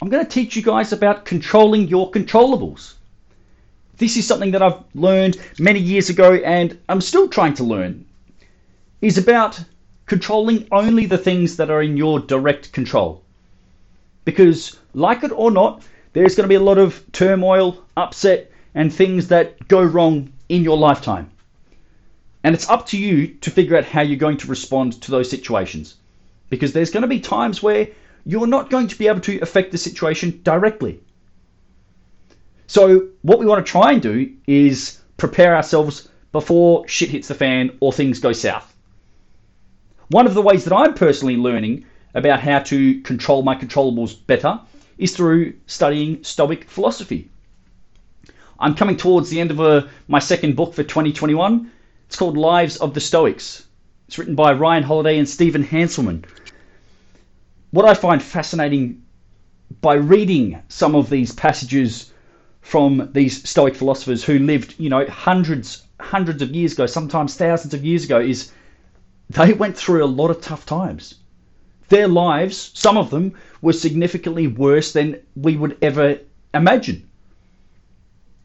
I'm going to teach you guys about controlling your controllables. This is something that I've learned many years ago and I'm still trying to learn. Is about controlling only the things that are in your direct control. Because, like it or not, there's going to be a lot of turmoil, upset, and things that go wrong in your lifetime. And it's up to you to figure out how you're going to respond to those situations. Because there's going to be times where you're not going to be able to affect the situation directly. So, what we want to try and do is prepare ourselves before shit hits the fan or things go south. One of the ways that I'm personally learning about how to control my controllables better is through studying Stoic philosophy. I'm coming towards the end of a, uh, my second book for 2021. It's called Lives of the Stoics. It's written by Ryan Holiday and Stephen Hanselman. What I find fascinating by reading some of these passages from these Stoic philosophers who lived, you know, hundreds, hundreds of years ago, sometimes thousands of years ago, is they went through a lot of tough times. Their lives, some of them, were significantly worse than we would ever imagine.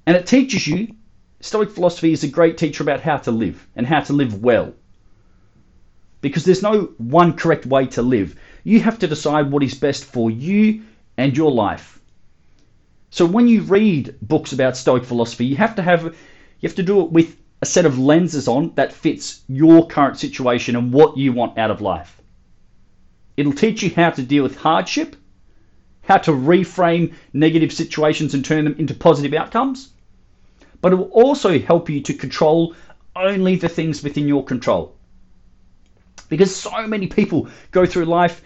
And it teaches you, Stoic philosophy is a great teacher about how to live and how to live well. Because there's no one correct way to live. You have to decide what is best for you and your life. So when you read books about Stoic philosophy, you have to have you have to do it with a set of lenses on that fits your current situation and what you want out of life. It'll teach you how to deal with hardship, how to reframe negative situations and turn them into positive outcomes, but it will also help you to control only the things within your control. Because so many people go through life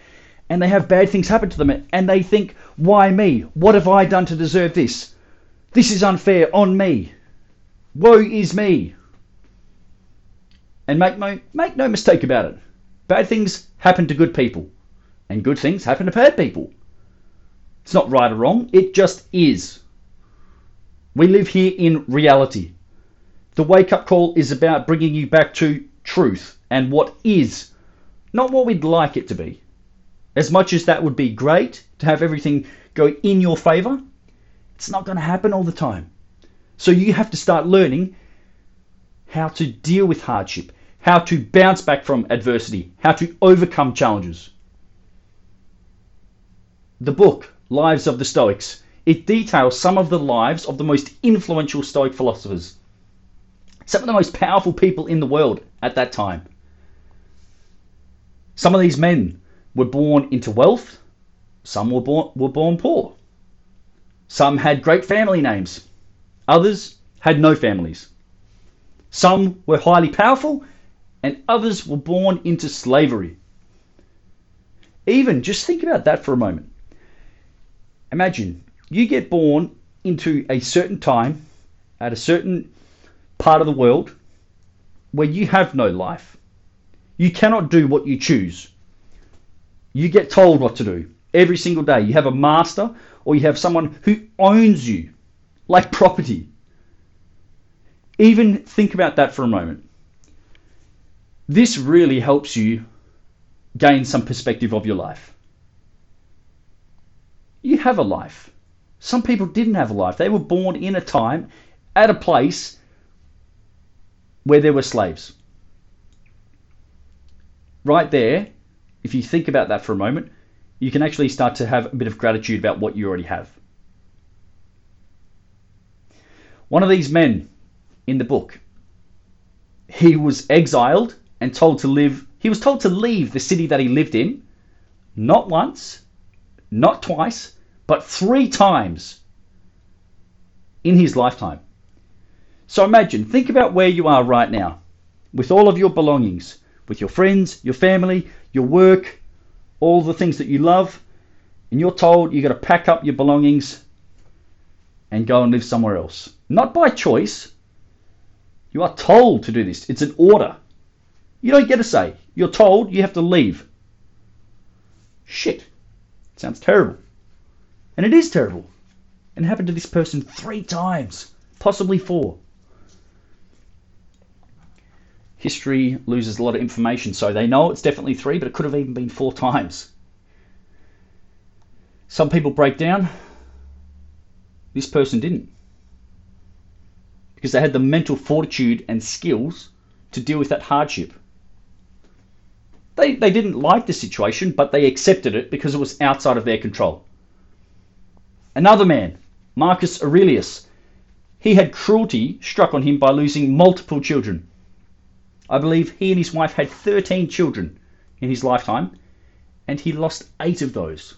and they have bad things happen to them and they think, why me? What have I done to deserve this? This is unfair on me. Woe is me. And make no, make no mistake about it. Bad things happen to good people, and good things happen to bad people. It's not right or wrong, it just is. We live here in reality. The wake up call is about bringing you back to truth and what is, not what we'd like it to be. As much as that would be great to have everything go in your favor, it's not going to happen all the time. So you have to start learning how to deal with hardship, how to bounce back from adversity, how to overcome challenges. The book, Lives of the Stoics, it details some of the lives of the most influential Stoic philosophers, some of the most powerful people in the world at that time. Some of these men were born into wealth, some were born, were born poor. Some had great family names, others had no families. Some were highly powerful, and others were born into slavery. Even just think about that for a moment. Imagine you get born into a certain time at a certain part of the world where you have no life. You cannot do what you choose. You get told what to do every single day. You have a master or you have someone who owns you like property. Even think about that for a moment. This really helps you gain some perspective of your life. You have a life. Some people didn't have a life. They were born in a time, at a place where there were slaves. Right there, if you think about that for a moment, you can actually start to have a bit of gratitude about what you already have. One of these men in the book, he was exiled and told to live, he was told to leave the city that he lived in, not once, not twice, but three times in his lifetime. So imagine, think about where you are right now with all of your belongings, with your friends, your family, your work, all the things that you love, and you're told you've got to pack up your belongings and go and live somewhere else. Not by choice. You are told to do this. It's an order. You don't get a say. You're told you have to leave. Shit. Sounds terrible. And it is terrible. And it happened to this person three times, possibly four. History loses a lot of information, so they know it's definitely three, but it could have even been four times. Some people break down. This person didn't. Because they had the mental fortitude and skills to deal with that hardship. They, they didn't like the situation, but they accepted it because it was outside of their control. Another man, Marcus Aurelius, he had cruelty struck on him by losing multiple children. I believe he and his wife had 13 children in his lifetime, and he lost eight of those.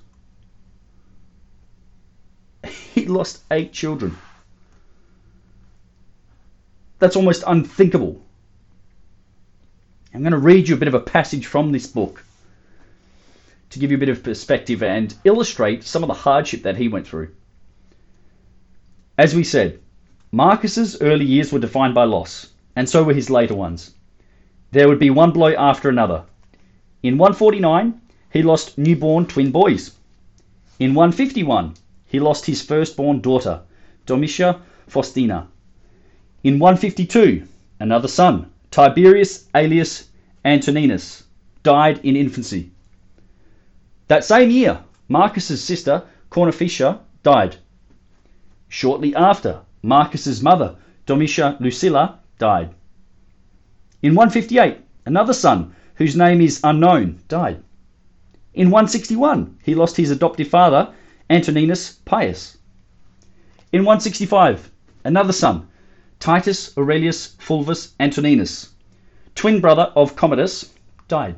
He lost eight children. That's almost unthinkable. I'm going to read you a bit of a passage from this book to give you a bit of perspective and illustrate some of the hardship that he went through. As we said, Marcus's early years were defined by loss, and so were his later ones. There would be one blow after another. In 149, he lost newborn twin boys. In 151, he lost his firstborn daughter, Domitia Faustina. In 152, another son, Tiberius Aelius Antoninus, died in infancy. That same year, Marcus's sister, Cornificia, died. Shortly after, Marcus's mother, Domitia Lucilla, died. In 158, another son, whose name is unknown, died. In 161, he lost his adoptive father, Antoninus Pius. In 165, another son, Titus Aurelius Fulvus Antoninus, twin brother of Commodus, died.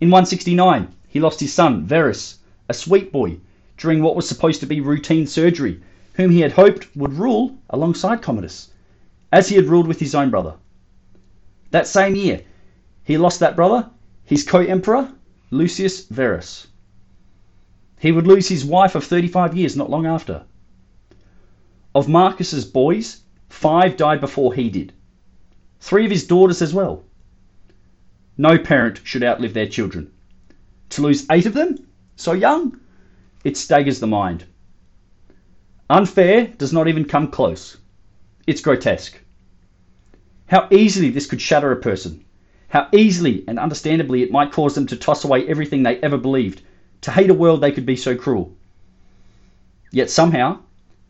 In 169, he lost his son, Verus, a sweet boy, during what was supposed to be routine surgery, whom he had hoped would rule alongside Commodus, as he had ruled with his own brother. That same year, he lost that brother, his co emperor, Lucius Verus. He would lose his wife of 35 years not long after. Of Marcus's boys, five died before he did. Three of his daughters as well. No parent should outlive their children. To lose eight of them, so young, it staggers the mind. Unfair does not even come close. It's grotesque. How easily this could shatter a person. How easily and understandably it might cause them to toss away everything they ever believed to hate a world they could be so cruel. Yet somehow,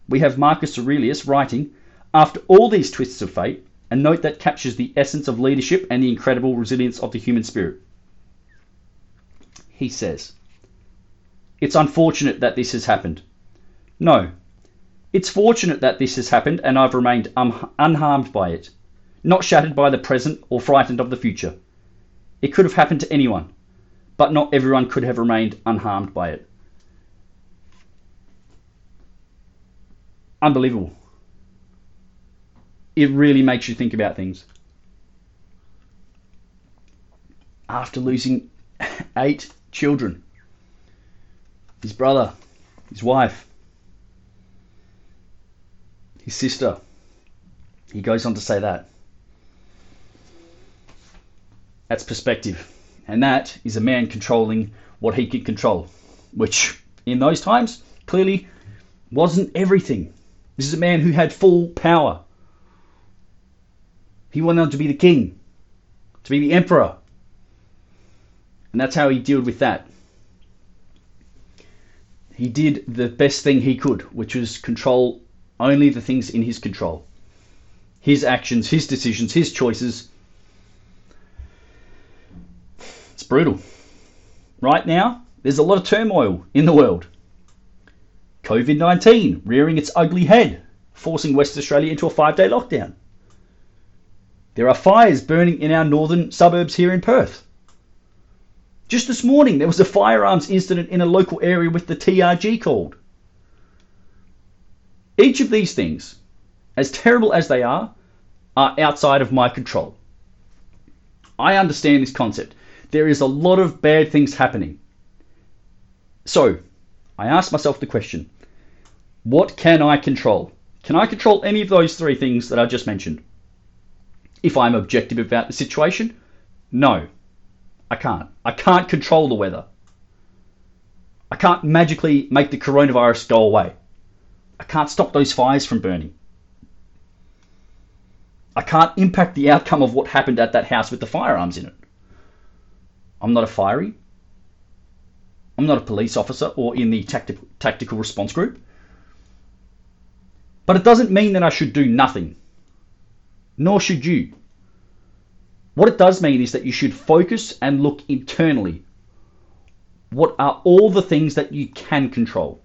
we have Marcus Aurelius writing, after all these twists of fate, a note that captures the essence of leadership and the incredible resilience of the human spirit. He says, It's unfortunate that this has happened. No, it's fortunate that this has happened and I've remained um, unharmed by it, not shattered by the present or frightened of the future. It could have happened to anyone but not everyone could have remained unharmed by it. Unbelievable. It really makes you think about things. After losing eight children, his brother, his wife, his sister, he goes on to say that. That's perspective. And that is a man controlling what he could control, which in those times clearly wasn't everything. This is a man who had full power. He wanted to be the king, to be the emperor. And that's how he dealt with that. He did the best thing he could, which was control only the things in his control. His actions, his decisions, his choices, It's brutal. Right now, there's a lot of turmoil in the world. COVID 19 rearing its ugly head, forcing West Australia into a five day lockdown. There are fires burning in our northern suburbs here in Perth. Just this morning, there was a firearms incident in a local area with the TRG called. Each of these things, as terrible as they are, are outside of my control. I understand this concept there is a lot of bad things happening. So, I asked myself the question what can I control? Can I control any of those three things that I just mentioned? If I'm objective about the situation, no, I can't. I can't control the weather. I can't magically make the coronavirus go away. I can't stop those fires from burning. I can't impact the outcome of what happened at that house with the firearms in it. I'm not a fiery. I'm not a police officer or in the tactical, tactical response group. But it doesn't mean that I should do nothing. Nor should you. What it does mean is that you should focus and look internally. What are all the things that you can control?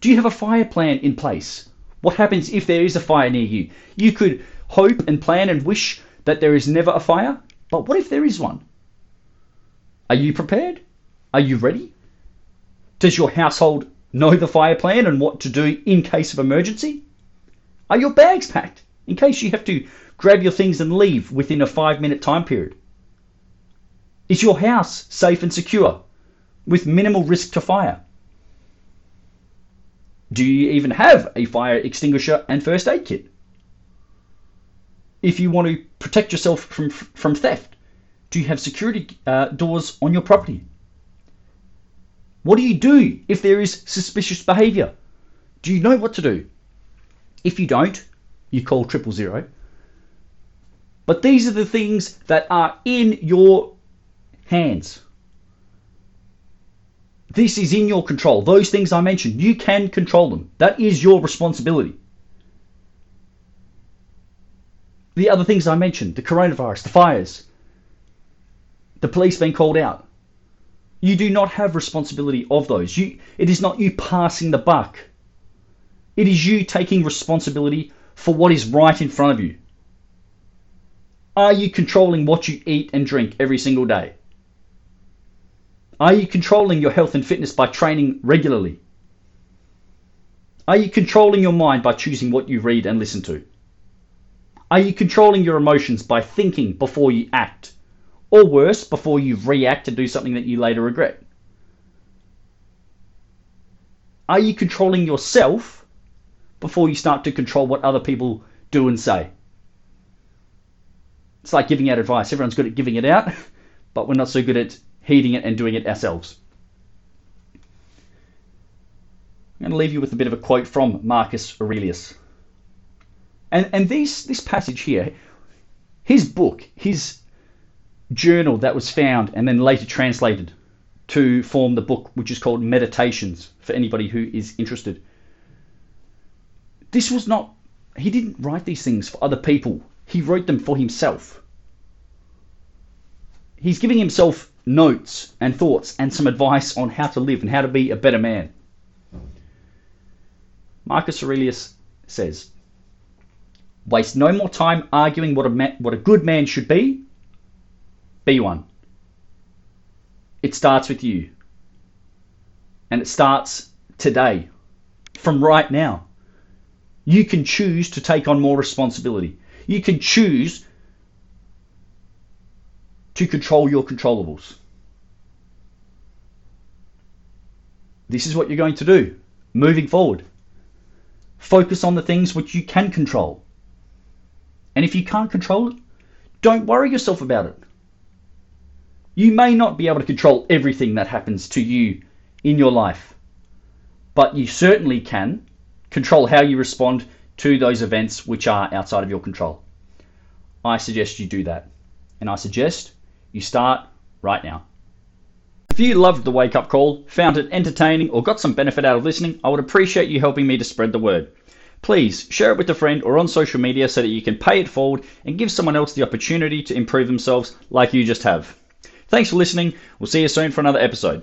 Do you have a fire plan in place? What happens if there is a fire near you? You could hope and plan and wish that there is never a fire, but what if there is one? Are you prepared? Are you ready? Does your household know the fire plan and what to do in case of emergency? Are your bags packed in case you have to grab your things and leave within a five minute time period? Is your house safe and secure with minimal risk to fire? Do you even have a fire extinguisher and first aid kit? If you want to protect yourself from, from theft, do you have security uh, doors on your property? What do you do if there is suspicious behaviour? Do you know what to do? If you don't, you call triple zero. But these are the things that are in your hands. This is in your control. Those things I mentioned, you can control them. That is your responsibility. The other things I mentioned, the coronavirus, the fires, the police being called out. You do not have responsibility of those. You, it is not you passing the buck. It is you taking responsibility for what is right in front of you. Are you controlling what you eat and drink every single day? Are you controlling your health and fitness by training regularly? Are you controlling your mind by choosing what you read and listen to? Are you controlling your emotions by thinking before you act? Or worse, before you react to do something that you later regret? Are you controlling yourself before you start to control what other people do and say? It's like giving out advice. Everyone's good at giving it out, but we're not so good at heeding it and doing it ourselves. I'm going to leave you with a bit of a quote from Marcus Aurelius. And, and these, this passage here, his book, his journal that was found and then later translated to form the book which is called Meditations for anybody who is interested. This was not, he didn't write these things for other people, he wrote them for himself. He's giving himself notes and thoughts and some advice on how to live and how to be a better man. Marcus Aurelius says, Waste no more time arguing what a, ma- what a good man should be. Be one. It starts with you. And it starts today, from right now. You can choose to take on more responsibility. You can choose to control your controllables. This is what you're going to do moving forward. Focus on the things which you can control. And if you can't control it, don't worry yourself about it. You may not be able to control everything that happens to you in your life, but you certainly can control how you respond to those events which are outside of your control. I suggest you do that. And I suggest you start right now. If you loved the wake up call, found it entertaining, or got some benefit out of listening, I would appreciate you helping me to spread the word. Please share it with a friend or on social media so that you can pay it forward and give someone else the opportunity to improve themselves like you just have. Thanks for listening. We'll see you soon for another episode.